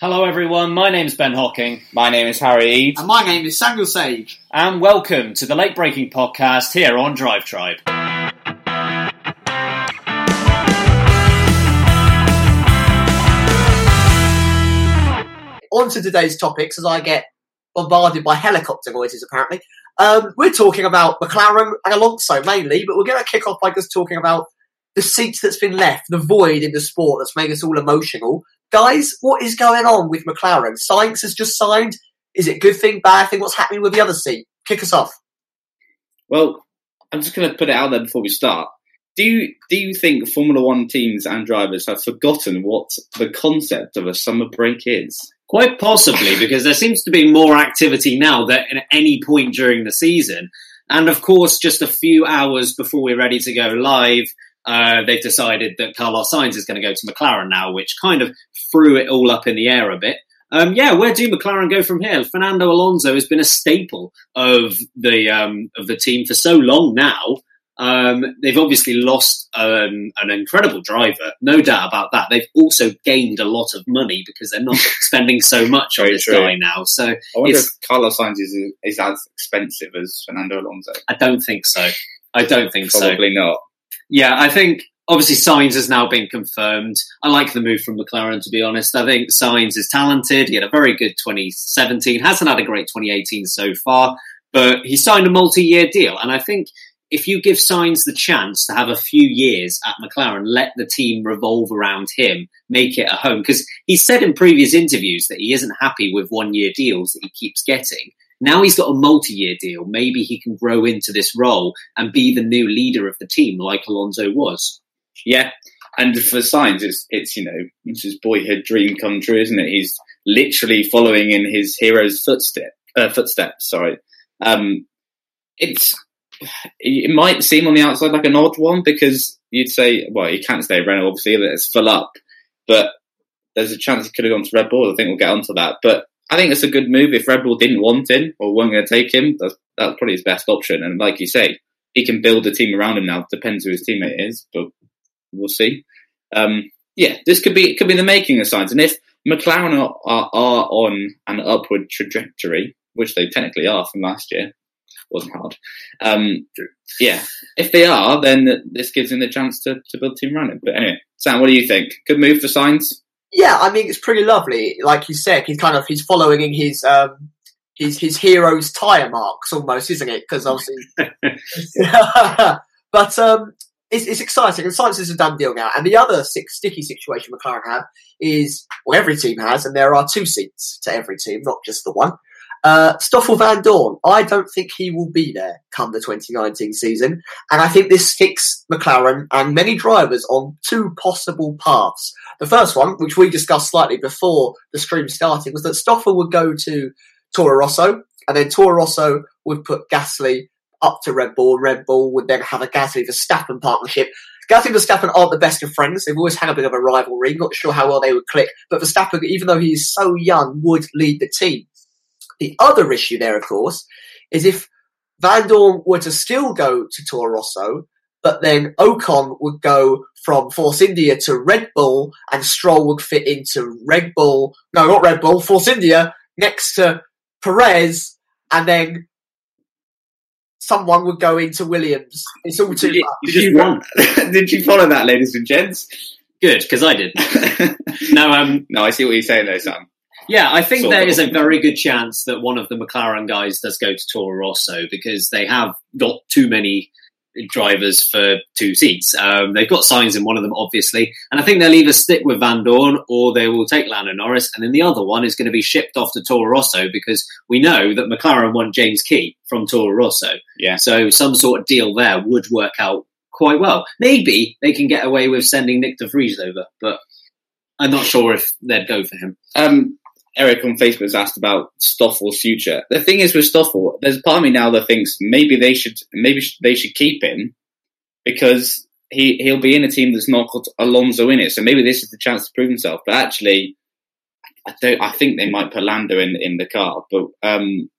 Hello, everyone. My name's Ben Hocking. My name is Harry Eads. And my name is Samuel Sage. And welcome to the Late Braking Podcast here on DriveTribe. On to today's topics as I get bombarded by helicopter noises, apparently. Um, we're talking about McLaren and Alonso mainly, but we're going to kick off by just talking about the seat that's been left, the void in the sport that's made us all emotional. Guys, what is going on with McLaren? Sainz has just signed. Is it good thing, bad thing? What's happening with the other seat? Kick us off. Well, I'm just going to put it out there before we start. Do you do you think Formula One teams and drivers have forgotten what the concept of a summer break is? Quite possibly, because there seems to be more activity now than at any point during the season. And of course, just a few hours before we're ready to go live, uh, they've decided that Carlos Sainz is going to go to McLaren now, which kind of threw it all up in the air a bit. Um, yeah, where do McLaren go from here? Fernando Alonso has been a staple of the um, of the team for so long now. Um, they've obviously lost um, an incredible driver, no doubt about that. They've also gained a lot of money because they're not spending so much on this true. guy now. So I wonder if Carlos Sainz is, is as expensive as Fernando Alonso. I don't think so. I don't think Probably so. Probably not. Yeah, I think obviously Sainz has now been confirmed. I like the move from McLaren, to be honest. I think Sainz is talented. He had a very good 2017, hasn't had a great 2018 so far, but he signed a multi-year deal. And I think if you give Sainz the chance to have a few years at McLaren, let the team revolve around him, make it a home. Because he said in previous interviews that he isn't happy with one year deals that he keeps getting. Now he's got a multi year deal. Maybe he can grow into this role and be the new leader of the team like Alonso was. Yeah. And for Sainz, it's, it's, you know, it's his boyhood dream come true, isn't it? He's literally following in his hero's footstep, uh, footsteps. Sorry. Um, it's, it might seem on the outside like an odd one because you'd say, well, he can't stay at Renault, obviously, it's full up, but there's a chance he could have gone to Red Bull. I think we'll get onto that. But I think it's a good move. If Red Bull didn't want him or weren't going to take him, that's, that's probably his best option. And like you say, he can build a team around him now. Depends who his teammate is, but we'll see. Um, yeah, this could be could be the making of Sainz. And if McLaren are, are, are on an upward trajectory, which they technically are from last year, wasn't hard. Um, yeah, if they are, then this gives him the chance to, to build a team around him. But anyway, Sam, what do you think? Good move for Sainz? Yeah, I mean it's pretty lovely. Like you said, he's kind of he's following in his um, his his hero's tire marks almost, isn't it? Because obviously, but um, it's, it's exciting. And Sainz is a done deal now. And the other six, sticky situation McLaren have is well, every team has, and there are two seats to every team, not just the one. Uh, Stoffel Vandoorne, I don't think he will be there come the 2019 season. And I think this fixes McLaren and many drivers on two possible paths. The first one, which we discussed slightly before the stream started, was that Stoffel would go to Toro Rosso, and then Toro Rosso would put Gasly up to Red Bull. Red Bull would then have a Gasly Verstappen partnership. Gasly and Verstappen aren't the best of friends. They've always had a bit of a rivalry. Not sure how well they would click. But Verstappen, even though he's so young, would lead the team. The other issue there, of course, is if Vandoorne were to still go to Toro Rosso, but then Ocon would go from Force India to Red Bull, and Stroll would fit into Red Bull, no, not Red Bull, Force India next to Perez, and then someone would go into Williams. It's all too Did, much. did you, did you follow that, ladies and gents? Good, because I did. No, um, no, I see what you're saying though, Sam. Yeah, I think Sort there of. is a very good chance that one of the McLaren guys does go to Toro Rosso because they have got too many drivers for two seats. Um, they've got Sainz in one of them, obviously, and I think they'll either stick with Vandoorne or they will take Lando Norris, and then the other one is going to be shipped off to Toro Rosso because we know that McLaren want James Key from Toro Rosso. Yeah. So some sort of deal there would work out quite well. Maybe they can get away with sending Nyck de Vries over, but I'm not sure if they'd go for him. Um, Eric on Facebook has asked about Stoffel's future. The thing is with Stoffel, there's part of me now that thinks maybe they should maybe they should keep him because he he'll be in a team that's not got Alonso in it. So maybe this is the chance to prove himself. But actually, I don't. I think they might put Lando in in the car. But um,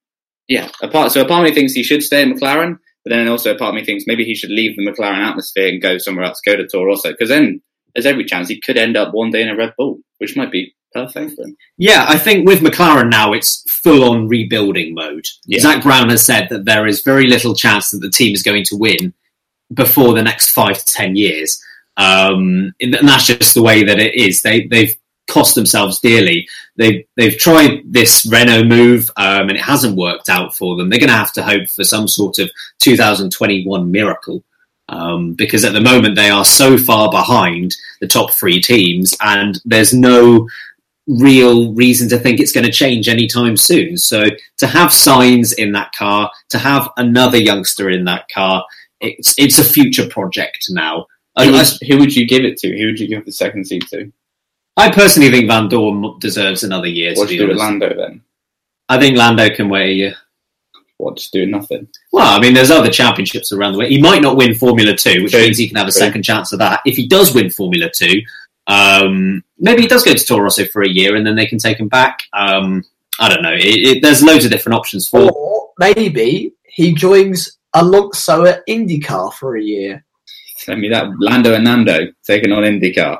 yeah, a part so a part of me thinks he should stay in McLaren. But then also part of me thinks maybe he should leave the McLaren atmosphere and go somewhere else, go to Toro Rosso, because then there's every chance he could end up one day in a Red Bull, which might be perfect. Yeah, I think with McLaren now, it's full on rebuilding mode. Yeah. Zak Brown has said that there is very little chance that the team is going to win before the next five to ten years. Um, and that's just the way that it is. They, they've cost themselves dearly. They've, they've tried this Renault move, um, and it hasn't worked out for them. They're going to have to hope for some sort of 2021 miracle. Um, because at the moment they are so far behind the top three teams, and there's no real reason to think it's going to change anytime soon. So to have Sainz in that car, to have another youngster in that car, it's it's a future project now. Who would, who would you give it to? Who would you give the second seat to? I personally think Vandoorne deserves another year. What do you do with Lando then? I think Lando can wait a year. What, just do nothing? Well, I mean, there's other championships around the way. He might not win Formula Two, which True. means he can have a True. second chance of that. If he does win Formula Two, um, maybe he does go to Toro Rosso for a year, and then they can take him back. Um, I don't know. It, it, there's loads of different options for. Or maybe he joins Alonso at IndyCar for a year. Send me that Lando and Nando taking on IndyCar.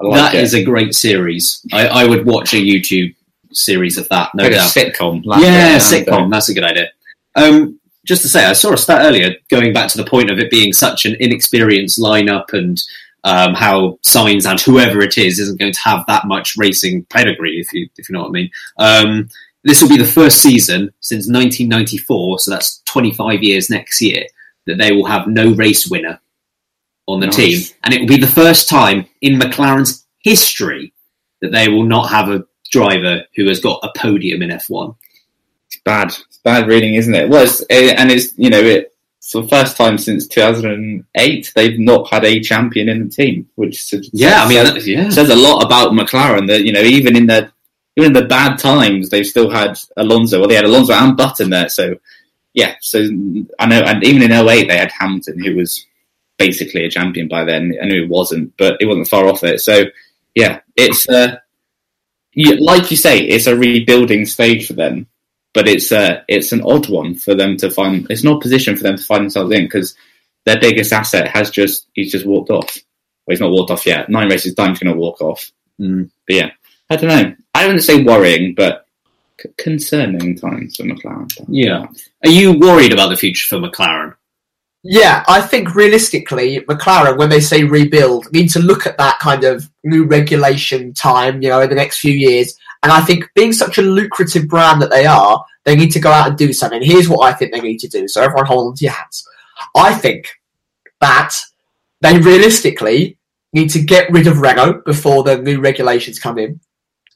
I like That it. is a great series. I, I would watch a YouTube series of that, no like a doubt. sitcom. Lando yeah, Nando. sitcom. That's a good idea. Um, just to say, I saw a stat earlier going back to the point of it being such an inexperienced lineup and um, how Sainz and whoever it is isn't going to have that much racing pedigree, if you if you know what I mean. Um, this will be the first season since 1994, so that's 25 years next year that they will have no race winner on the Nice. team, and it will be the first time in McLaren's history that they will not have a driver who has got a podium in F1. It's bad. It's bad reading, isn't it? Well, it's, and it's you know it, it's the first time since 2008 they've not had a champion in the team, which says, Yeah, I mean, says, yeah. says a lot about McLaren. That you know even in the even in the bad times they've still had Alonso. Well, they had Alonso and Button there, so yeah. So I know, and even in 08 they had Hamilton, who was basically a champion by then. I knew he wasn't, but he wasn't far off it. So yeah, it's uh, like you say, it's a rebuilding stage for them but it's uh, it's an odd one for them to find. It's not a position for them to find themselves in because their biggest asset has just he's just walked off. Well, he's not walked off yet. Nine races time, he's going to walk off. Mm. But yeah, I don't know. I wouldn't say worrying, but c- concerning times for McLaren. Yeah. Are you worried about the future for McLaren? Yeah, I think realistically, McLaren, when they say rebuild, need to look at that kind of new regulation time, you know, in the next few years. And I think being such a lucrative brand that they are, they need to go out and do something. Here's what I think they need to do. So everyone hold on to your hats. I think that they realistically need to get rid of Renault before the new regulations come in.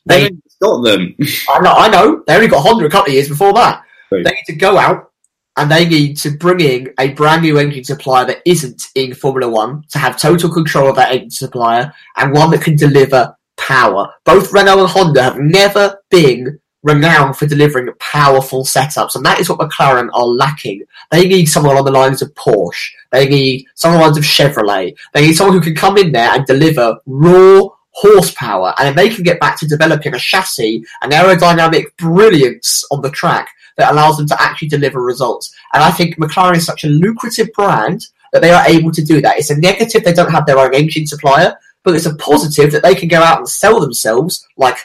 They got them. I know, I know. They only got Honda a couple of years before that. True. They need to go out and they need to bring in a brand new engine supplier that isn't in Formula One to have total control of that engine supplier and one that can deliver power. Both Renault and Honda have never been renowned for delivering powerful setups, and that is what McLaren are lacking. They need someone along the lines of Porsche. They need someone along the lines of Chevrolet. They need someone who can come in there and deliver raw horsepower, and if they can get back to developing a chassis and aerodynamic brilliance on the track, that allows them to actually deliver results. And I think McLaren is such a lucrative brand that they are able to do that. It's a negative they don't have their own engine supplier, but it's a positive that they can go out and sell themselves like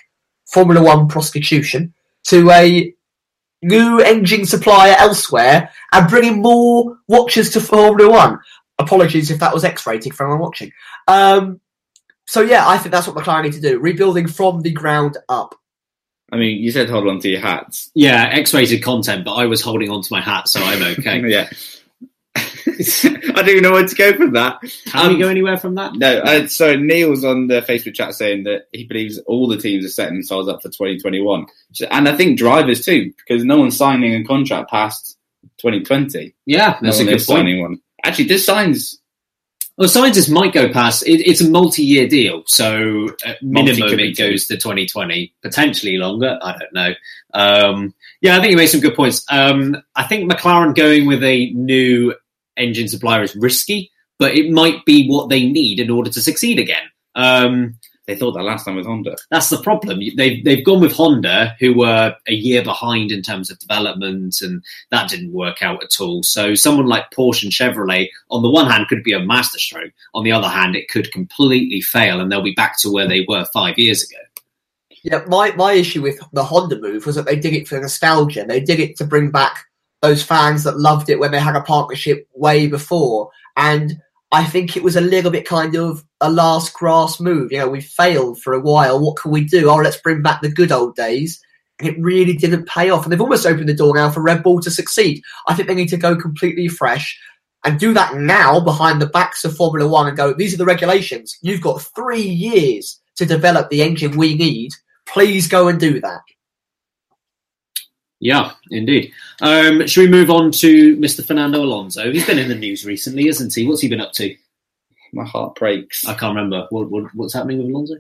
Formula One prostitution to a new engine supplier elsewhere and bringing more watches to Formula One. Apologies if that was X-rated for anyone watching. Um, so yeah, I think that's what McLaren need to do: rebuilding from the ground up. I mean, you said hold on to your hats. Yeah, X-rated content, but I was holding on to my hat, so I'm okay. yeah. I don't even know where to go from that. Can we Um, go anywhere from that? No, uh, so Neil's on the Facebook chat saying that he believes all the teams are setting themselves up for 2021. And I think drivers too, because no one's signing a contract past 2020. Yeah, that's no a good point. one. Actually, this Sainz Well, scientists might go past. It, it's a multi-year deal, so minimum it goes to 2020, potentially longer. I don't know. Um, yeah, I think you made some good points. Um, I think McLaren going with a new engine supplier is risky, but it might be what they need in order to succeed again. Um, they thought that last time with Honda. that's the problem. They've they've gone with Honda, who were a year behind in terms of development, and that didn't work out at all. So someone like Porsche and Chevrolet, on the one hand, could be a masterstroke. On the other hand, it could completely fail, and they'll be back to where they were five years ago. Yeah, my, my issue with the Honda move was that they did it for nostalgia. They did it to bring back those fans that loved it when they had a partnership way before. And I think it was a little bit kind of a last grass move. You know, we failed for a while. What can we do? Oh, let's bring back the good old days. And it really didn't pay off. And they've almost opened the door now for Red Bull to succeed. I think they need to go completely fresh and do that now behind the backs of Formula One and go, these are the regulations. You've got three years to develop the engine we need. Please go and do that. Yeah, indeed. Um, should we move on to Mr. Fernando Alonso? He's been in the news recently, isn't he? What's he been up to? My heart breaks. I can't remember. What, what, what's happening with Alonso?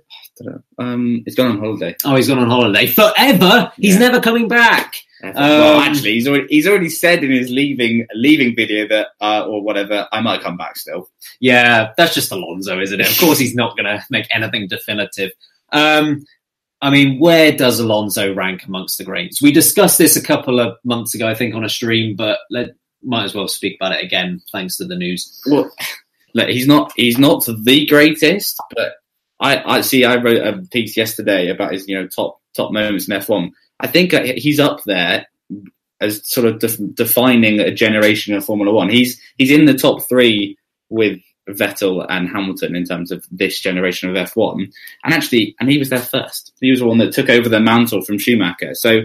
Um, it's gone on holiday. Oh, he's gone on holiday forever. He's Yeah. never coming back. well, Um, actually, he's already, he's already said in his leaving leaving video that uh, or whatever, I might come back still. Yeah, that's just Alonso, isn't it? Of course, he's not going to make anything definitive. Um, I mean, where does Alonso rank amongst the greats? We discussed this a couple of months ago, I think, on a stream, but let might as well speak about it again, thanks to the news. Well, look, he's not he's not the greatest, but I, I see. I wrote a piece yesterday about his you know top top moments in F one. I think uh, he's up there as sort of def- defining a generation of Formula One. He's he's in the top three with Vettel and Hamilton in terms of this generation of F one. And actually, and he was there first. He was the one that took over the mantle from Schumacher. So.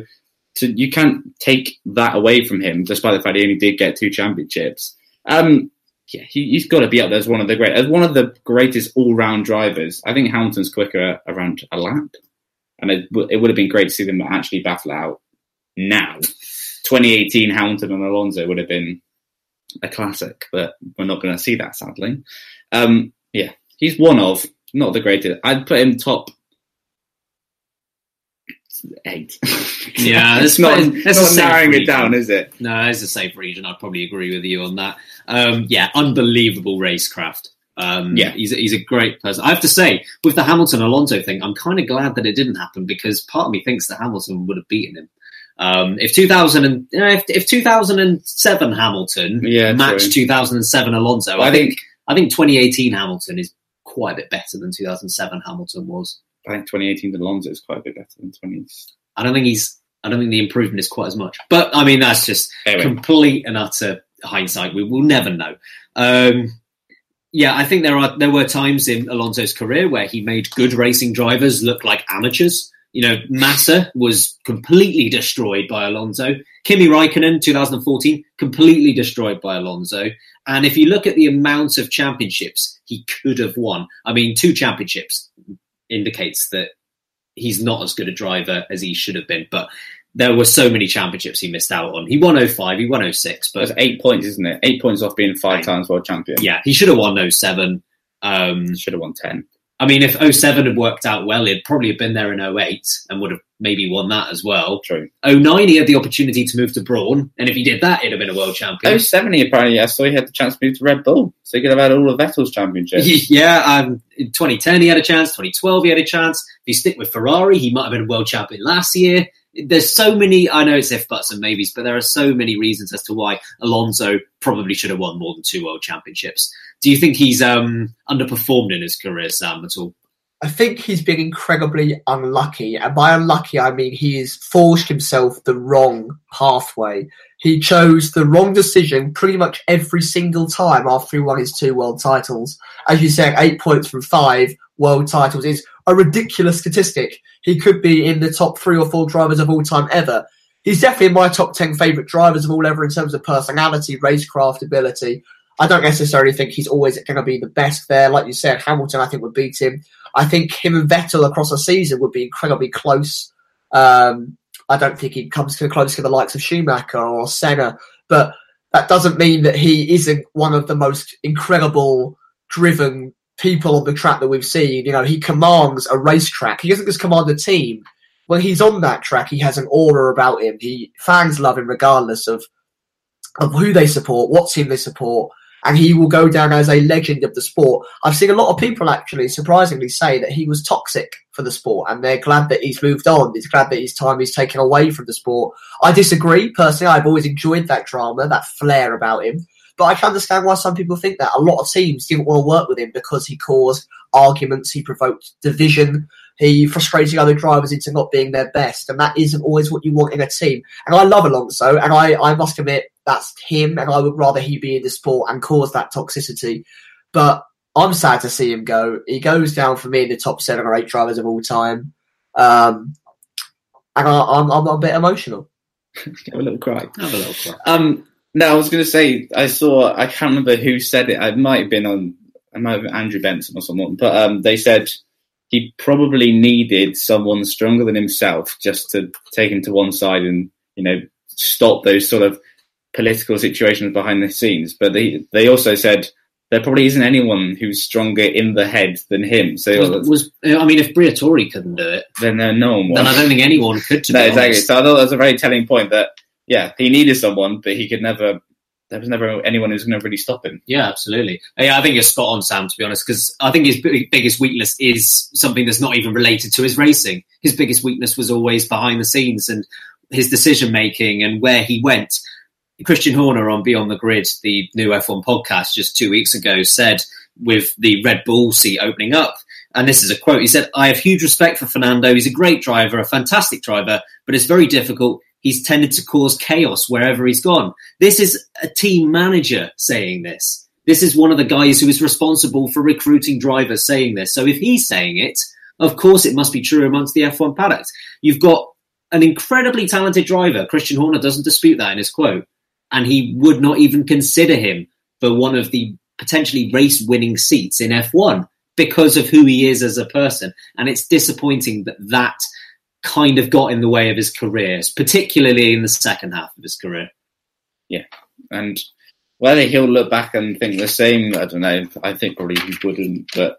You can't take that away from him, despite the fact he only did get two championships. Um, yeah, he, he's got to be up there as one of the great, as one of the greatest all-round drivers. I think Hamilton's quicker around a lap, and it, it would have been great to see them actually battle out now. 2018 Hamilton and Alonso would have been a classic, but we're not going to see that sadly. Um, yeah, he's one of not the greatest. I'd put him top eight. Yeah, that's- not, that's not narrowing it down, is it? No, it's a safe region. I'd probably agree with you on that. Um, yeah, unbelievable racecraft. Um, Yeah. he's a, he's a great person. I have to say, with the Hamilton Alonso thing, I'm kind of glad that it didn't happen because part of me thinks that Hamilton would have beaten him. Um, if 2000 and you know, if, if 2007 Hamilton Yeah, matched true. 2007 Alonso, I, I think think I think 2018 Hamilton is quite a bit better than 2007 Hamilton was. I think 2018 Alonso is quite a bit better than 20. I don't think he's. I don't think the improvement is quite as much. But I mean, that's just Anyway. complete and utter hindsight. We will never know. Um, yeah, I think there are there were times in Alonso's career where he made good racing drivers look like amateurs. You know, Massa was completely destroyed by Alonso. Kimi Raikkonen, 2014, completely destroyed by Alonso. And if you look at the amount of championships he could have won, I mean, two championships indicates that he's not as good a driver as he should have been. But there were so many championships he missed out on. He won 05, he won 06, That's but eight points, isn't it? Eight points off being five times world champion. yeah, he should have won 07. Um, Should have won 10. I mean, if 07 had worked out well, he'd probably have been there in 08 and would have maybe won that as well. True. 09, he had the opportunity to move to Brawn, and if he did that, he'd have been a world champion. 07, he apparently, I saw he had the chance to move to Red Bull. So he could have had all of Vettel's championships. yeah, um, in 2010 he had a chance. 2012 he had a chance. If you stick with Ferrari, he might have been a world champion last year. there's so many. I know it's if buts and maybes, but there are so many reasons as to why Alonso probably should have won more than two world championships. Do you think he's um, underperformed in his career, Sam, at all? I think he's been incredibly unlucky. And by unlucky, I mean he has forged himself the wrong pathway. He chose the wrong decision pretty much every single time after he won his two world titles. As you said, eight points from five world titles is a ridiculous statistic. He could be in the top three or four drivers of all time ever. He's definitely my top 10 favourite drivers of all ever in terms of personality, racecraft ability. I don't necessarily think he's always going to be the best there. Like you said, Hamilton, I think, would beat him. I think him and Vettel across a season would be incredibly close. Um, I don't think he comes too close to the likes of Schumacher or Senna, but that doesn't mean that he isn't one of the most incredible driven people on the track that we've seen. You know, he commands a racetrack. He doesn't just command a team. When he's on that track, he has an aura about him. He fans love him regardless of of who they support, what team they support, and he will go down as a legend of the sport. I've seen a lot of people actually surprisingly say that he was toxic for the sport and they're glad that he's moved on. He's glad that his time is taken away from the sport. I disagree. Personally, I've always enjoyed that drama, that flair about him. But I can understand why some people think that. A lot of teams didn't want to work with him because he caused arguments, he provoked division, he frustrated other drivers into not being their best, and that isn't always what you want in a team. And I love Alonso, and I, I must admit that's him, and I would rather he be in the sport and cause that toxicity. But I'm sad to see him go. He goes down for me in the top seven or eight drivers of all time, um, and I, am I'm, I'm a bit emotional. Have a little cry. Have a little cry. Um, no, I was going to say I saw. I can't remember who said it. It might have been on. It might have been Andrew Benson or someone. But um, they said he probably needed someone stronger than himself just to take him to one side and you know stop those sort of political situations behind the scenes. But they they also said there probably isn't anyone who's stronger in the head than him. So was, was I mean, if Briatore couldn't do it, then uh, no one. Was. Then I don't think anyone could. No, exactly. honest. So I thought that was a very telling point that yeah, he needed someone, but he could never. There was never anyone who's going to really stop him. Yeah, absolutely. Yeah, I think you're spot on, Sam. To be honest, because I think his big- biggest weakness is something that's not even related to his racing. His biggest weakness was always behind the scenes and his decision making and where he went. Christian Horner on Beyond the Grid, the new F1 podcast, just two weeks ago, said with the Red Bull seat opening up, and this is a quote. He said, "I have huge respect for Fernando. He's a great driver, a fantastic driver, but it's very difficult he's tended to cause chaos wherever he's gone. This is a team manager saying this. This is one of the guys who is responsible for recruiting drivers saying this. So if he's saying it, of course it must be true amongst the F1 paddock. You've got an incredibly talented driver. Christian Horner doesn't dispute that in his quote. And he would not even consider him for one of the potentially race winning seats in F1 because of who he is as a person. And it's disappointing that that kind of got in the way of his career, particularly in the second half of his career. Yeah, and whether he'll look back and think the same, I don't know. I think probably he wouldn't, but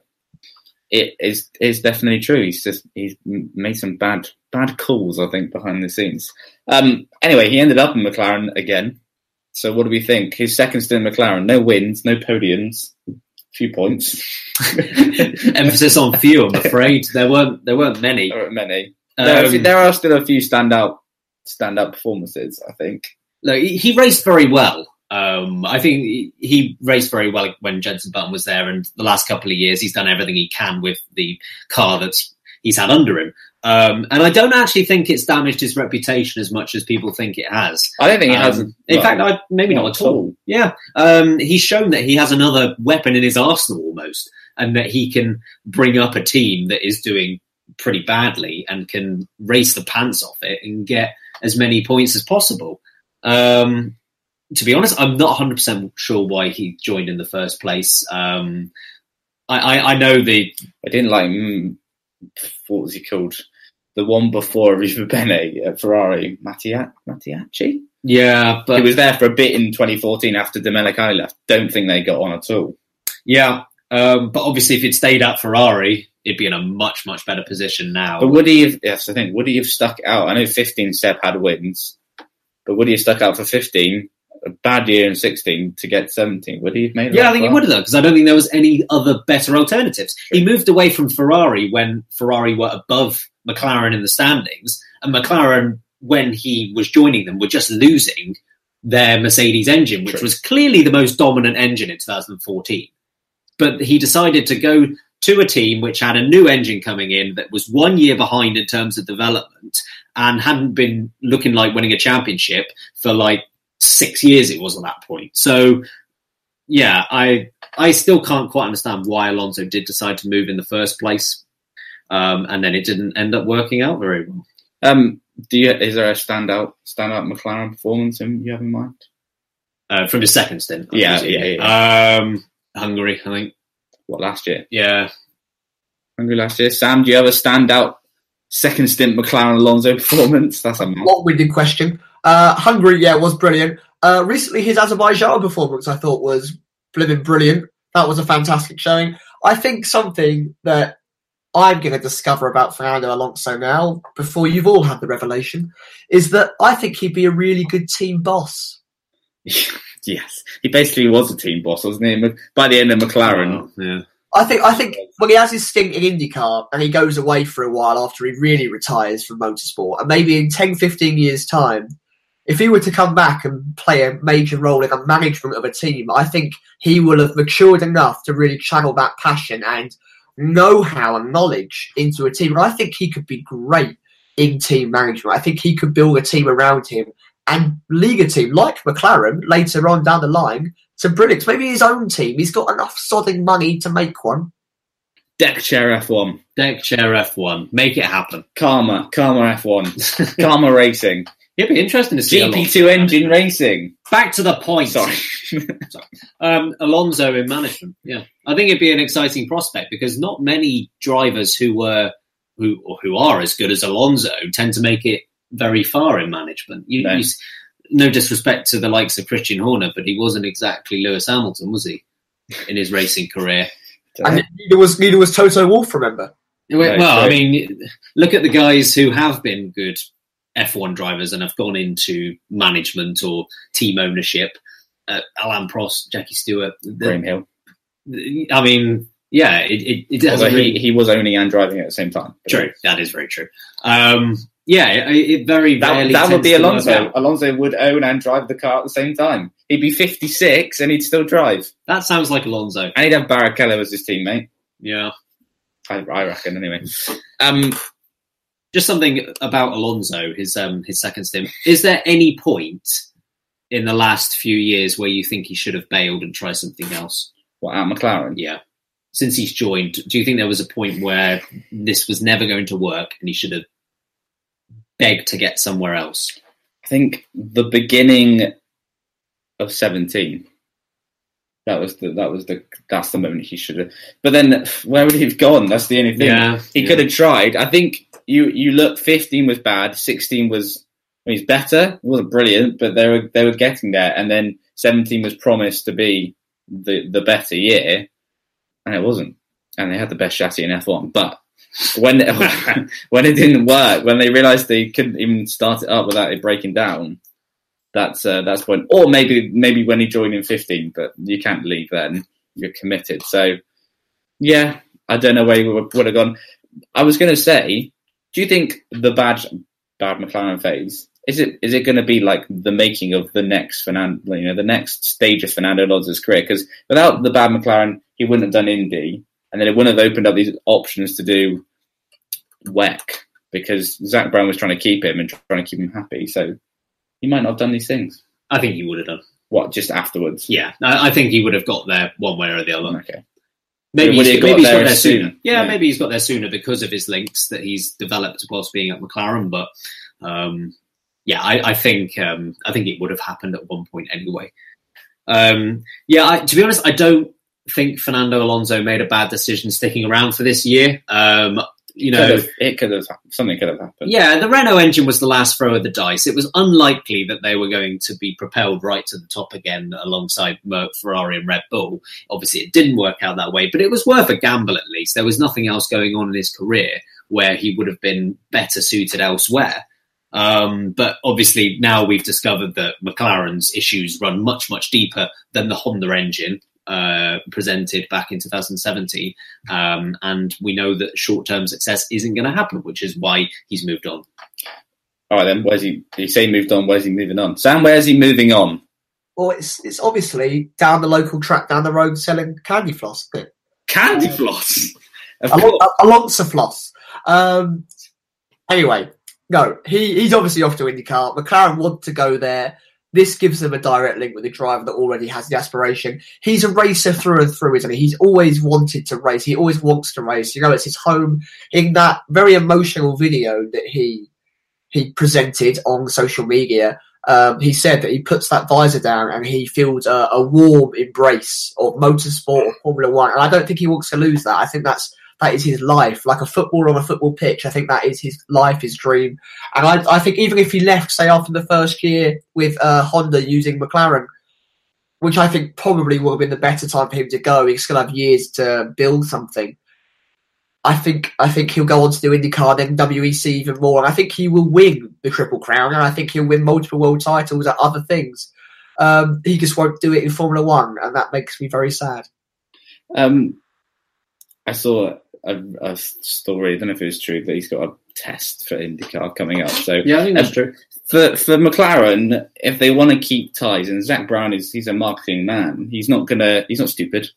it is is definitely true. He's just he's made some bad bad calls, I think, behind the scenes. Um, anyway, he ended up in McLaren again. So what do we think? His second stint in McLaren, no wins, no podiums, few points. Emphasis on few, I'm afraid. There weren't there weren't many. There weren't many. There, are, Um, there are still a few standout standout performances, I think. Look, he he raced very well. Um, I think he, he raced very well when Jenson Button was there, and the last couple of years he's done everything he can with the car that he's had under him. Um, and I don't actually think it's damaged his reputation as much as people think it has. I don't think he Um, has. in well, fact, I, maybe not, at all. Yeah, um, he's shown that he has another weapon in his arsenal almost, and that he can bring up a team that is doing pretty badly and can race the pants off it and get as many points as possible. Um, to be honest, I'm not 100 percent sure why he joined in the first place. Um, I, I, I know the I didn't like. Mm, what was he called? The one before Arrivabene at Ferrari, Mattia, Mattiacci. yeah, but he was there for a bit in 2014 after Domenicali left. Don't think they got on at all. yeah, um, but obviously if he'd stayed at Ferrari, he'd be in a much much better position now. But would he have? Yes, I think would he have stuck out? I know 15 Seb had wins, but would he have stuck out for 15? A bad year in 16 to get 17. Would he have made? Yeah, I think he would have done because I don't think there was any other better alternatives. He moved away from Ferrari when Ferrari were above McLaren in the standings, and McLaren when he was joining them, were just losing their Mercedes engine, which True. was clearly the most dominant engine in 2014. But he decided to go to a team which had a new engine coming in that was one year behind in terms of development and hadn't been looking like winning a championship for like six years it was at that point. So yeah, I I still can't quite understand why Alonso did decide to move in the first place. Um, and then it didn't end up working out very well. Um, do you, is there a standout standout McLaren performance in, you have in mind? Uh, from his second stint. I Yeah, presume. yeah, Um, Hungary, I think. What last year? Yeah. Hungary last year. Sam, do you have a standout second stint McLaren Alonso performance? That's a long-winded question. Uh, Hungary, yeah, was brilliant. Uh, recently, his Azerbaijan performance I thought was blimmin' brilliant. That was a fantastic showing. I think something that I'm going to discover about Fernando Alonso now, before you've all had the revelation, is that I think he'd be a really good team boss. yes, he basically was a team boss, wasn't he? By the end of McLaren, Oh, yeah. I think I think when he has his stint in IndyCar and he goes away for a while after he really retires from motorsport, and maybe in 10, 15 years' time, if he were to come back and play a major role in the management of a team, I think he will have matured enough to really channel that passion and know-how and knowledge into a team. And I think he could be great in team management. I think he could build a team around him and league a team like McLaren later on down the line to brilliance. Maybe his own team. He's got enough sodding money to make one. deck chair F1, Deck chair F1. Make it happen. Karma, Karma F1, Karma Racing, It'd be interesting to see. GP2 Alonso. engine racing. Back to the point. Sorry. Um, Alonso in management. Yeah, I think it'd be an exciting prospect because not many drivers who were who or who are as good as Alonso tend to make it very far in management. You, No. you no disrespect to the likes of Christian Horner, but he wasn't exactly Lewis Hamilton, was he, in his racing career? And neither was neither was Toto Wolff. Remember? Well, Right, I mean, look at the guys who have been good F1 drivers and have gone into management or team ownership. Uh, Alain Prost, Jackie Stewart. the- Graham Hill. I mean, yeah, it, it, it Although doesn't he, he was owning and driving at the same time. True, that is very true. Um, yeah, it, it very That, rarely. that would be Alonso. Alonso would own and drive the car at the same time. He'd be 56 and he'd still drive. That sounds like Alonso. And he'd have Barrichello as his teammate. Yeah. I, I reckon, anyway. Um, Just something about Alonso, his um, his second stint. Is there any point in the last few years where you think he should have bailed and tried something else? what, at McLaren? Yeah. Since he's joined, do you think there was a point where this was never going to work and he should have begged to get somewhere else? I think the beginning of 17. That was the that was the that's the moment he should have. But then where would he have gone? That's the only thing. Yeah, he yeah. could have tried. I think you you look 15 was bad, 16 was I mean, he's better. It wasn't brilliant, but they were they were getting there. And then 17 was promised to be the the better year, and it wasn't. And they had the best chassis in F1, but when when it didn't work, when they realised they couldn't even start it up without it breaking down, that's uh, that's when. Or maybe maybe when he joined in 15, but you can't leave then. You're committed. So yeah, I don't know where he would, would have gone. I was going to say, do you think the bad bad McLaren phase is it is it going to be like the making of the next Fernando, you know, the next stage of Fernando Alonso's career? Because without the bad McLaren, he wouldn't have done Indy, and then it wouldn't have opened up these options to do WEC because Zak Brown was trying to keep him and trying to keep him happy. So he might not have done these things. I think he would have done. What just afterwards? Yeah, I, I think he would have got there one way or the other. Okay. Maybe he's, he maybe he's there got there sooner? sooner. Yeah, Yeah. maybe he's got there sooner because of his links that he's developed whilst being at McLaren. But um, yeah, I, I think um, I think it would have happened at one point anyway. Um, yeah, I, to be honest, I don't think Fernando Alonso made a bad decision sticking around for this year. Um, you know, Could have- it could have something could have happened. yeah, the Renault engine was the last throw of the dice. It was unlikely that they were going to be propelled right to the top again alongside Ferrari and Red Bull. Obviously, it didn't work out that way, but it was worth a gamble at least. There was nothing else going on in his career where he would have been better suited elsewhere. Um, but obviously, now we've discovered that McLaren's issues run much, much deeper than the Honda engine. Uh, presented back in 2017, um, and we know that short-term success isn't going to happen, which is why he's moved on. All right, then. Where's he? You say he moved on. Where's he moving on? Sam, where's he moving on? Well, it's it's obviously down the local track down the road selling candy floss. isn't? Candy floss. Of Alon- course. Alonso floss. Um, anyway, no, he, he's obviously off to IndyCar. McLaren want to go there. This gives them a direct link with a driver that already has the aspiration. He's a racer through and through, isn't he? He's always wanted to race. He always wants to race. You know, it's his home. In that very emotional video that he he presented on social media, um, he said that he puts that visor down and he feels a, a warm embrace of motorsport or Formula One. And I don't think he wants to lose that. I think that's that is his life, like a footballer on a football pitch. I think that is his life, his dream. And I, I think even if he left, say after the first year with uh, Honda using McLaren, which I think probably would have been the better time for him to go, he's still have years to build something. I think I think he'll go on to do IndyCar, then WEC even more, and I think he will win the Triple Crown, and I think he'll win multiple world titles at other things. Um, he just won't do it in Formula One, and that makes me very sad. Um, I saw a, a story. I don't know if it was true that he's got a test for IndyCar coming up. So Yeah, I think that's Um, true. for for McLaren, if they want to keep ties, and Zak Brown is he's a marketing man. He's not gonna. He's not stupid.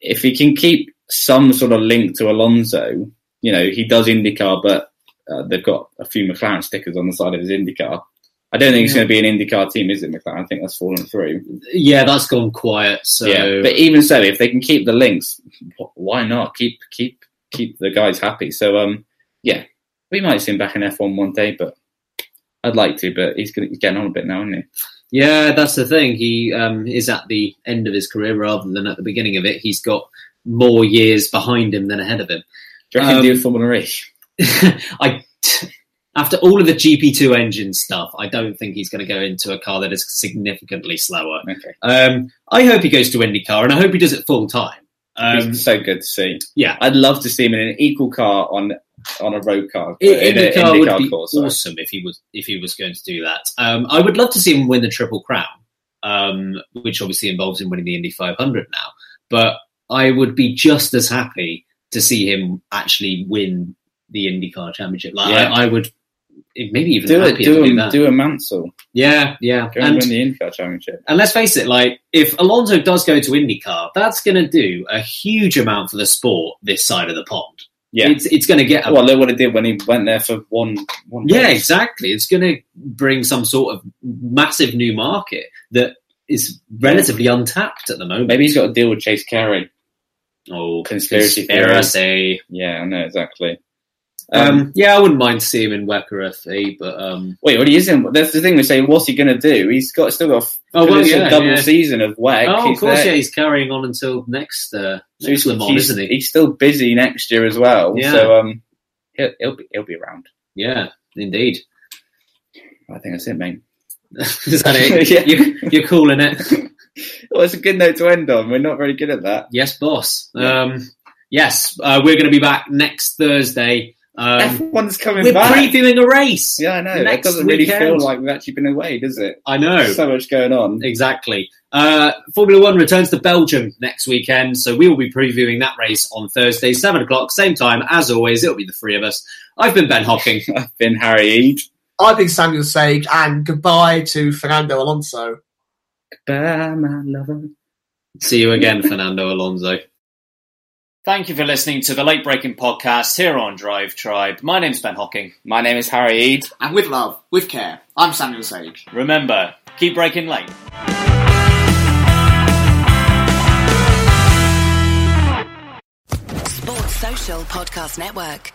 If he can keep some sort of link to Alonso, you know, he does IndyCar, but uh, they've got a few McLaren stickers on the side of his IndyCar. I don't think it's going to be an IndyCar team, is it, McLaren? I think that's fallen through. Yeah, that's gone quiet. So Yeah, but even so, if they can keep the links, why not keep keep keep the guys happy? So, um, yeah, we might see him back in F one one day, but I'd like to. But he's, gonna, he's getting on a bit now, isn't he? Yeah, that's the thing. He um, is at the end of his career rather than at the beginning of it. He's got more years behind him than ahead of him. Do you reckon Um, he'll do Formula E? I, after all of the GP2 engine stuff, I don't think he's going to go into a car that is significantly slower. Okay, Um, I hope he goes to IndyCar, and I hope he does it full time. Um, so good to see. yeah, I'd love to see him in an equal car on on a road car. I- in a IndyCar would be course, awesome if he was if he was going to do that. Um, I would love to see him win the Triple Crown, um, which obviously involves him winning the Indy 500 now. But I would be just as happy to see him actually win the IndyCar Championship. Like Yeah. I, I would, maybe even Do it. Do do a, do a Mansell. yeah, yeah. Go and, And, win the IndyCar championship. and let's face it, like if Alonso does go to IndyCar, that's going to do a huge amount for the sport this side of the pond. Yeah. It's it's going to get a well, look what it did when he went there for one. one Yeah, race. exactly. It's going to bring some sort of massive new market that is relatively untapped at the moment. Maybe he's got a deal with Chase Carey. oh, Conspiracy conspiracy. Yeah, I know exactly. Um, yeah, I wouldn't mind to see him in WECA FE, but um, Wait, what he is in? That's the thing. We say, what's he going to do? He's got still got a Oh, well, yeah, double yeah. season of WEC. oh, of course, there. yeah, he's carrying on until next uh, So next he's, Le Mans, isn't he? he's still busy next year as well. Yeah. So um, he'll, he'll be he'll be around. Yeah, indeed. I think that's it, mate. is that it? Yeah. you, you're calling it? Well, it's a good note to end on. We're not very good at that. Yes, boss. Yeah. Um, yes, uh, we're going to be back next Thursday. Um, F1's coming back. we're back. previewing a race. yeah, I know. It doesn't really weekend. feel like we've actually been away, does it? I know. So much going on. Exactly. Uh, Formula One returns to Belgium next weekend, so we will be previewing that race on Thursday, 7 o'clock, same time. As always, it'll be the three of us. I've been Ben Hocking. I've been Harry Eade. I've been Samuel Sage, and goodbye to Fernando Alonso. Bye, my lover. See you again, Fernando Alonso. Thank you for listening to the Late Braking Podcast here on DriveTribe. My name's Ben Hocking. My name is Harry Eade. And with love, with care, I'm Samuel Sage. Remember, keep breaking late. Sports Social Podcast Network.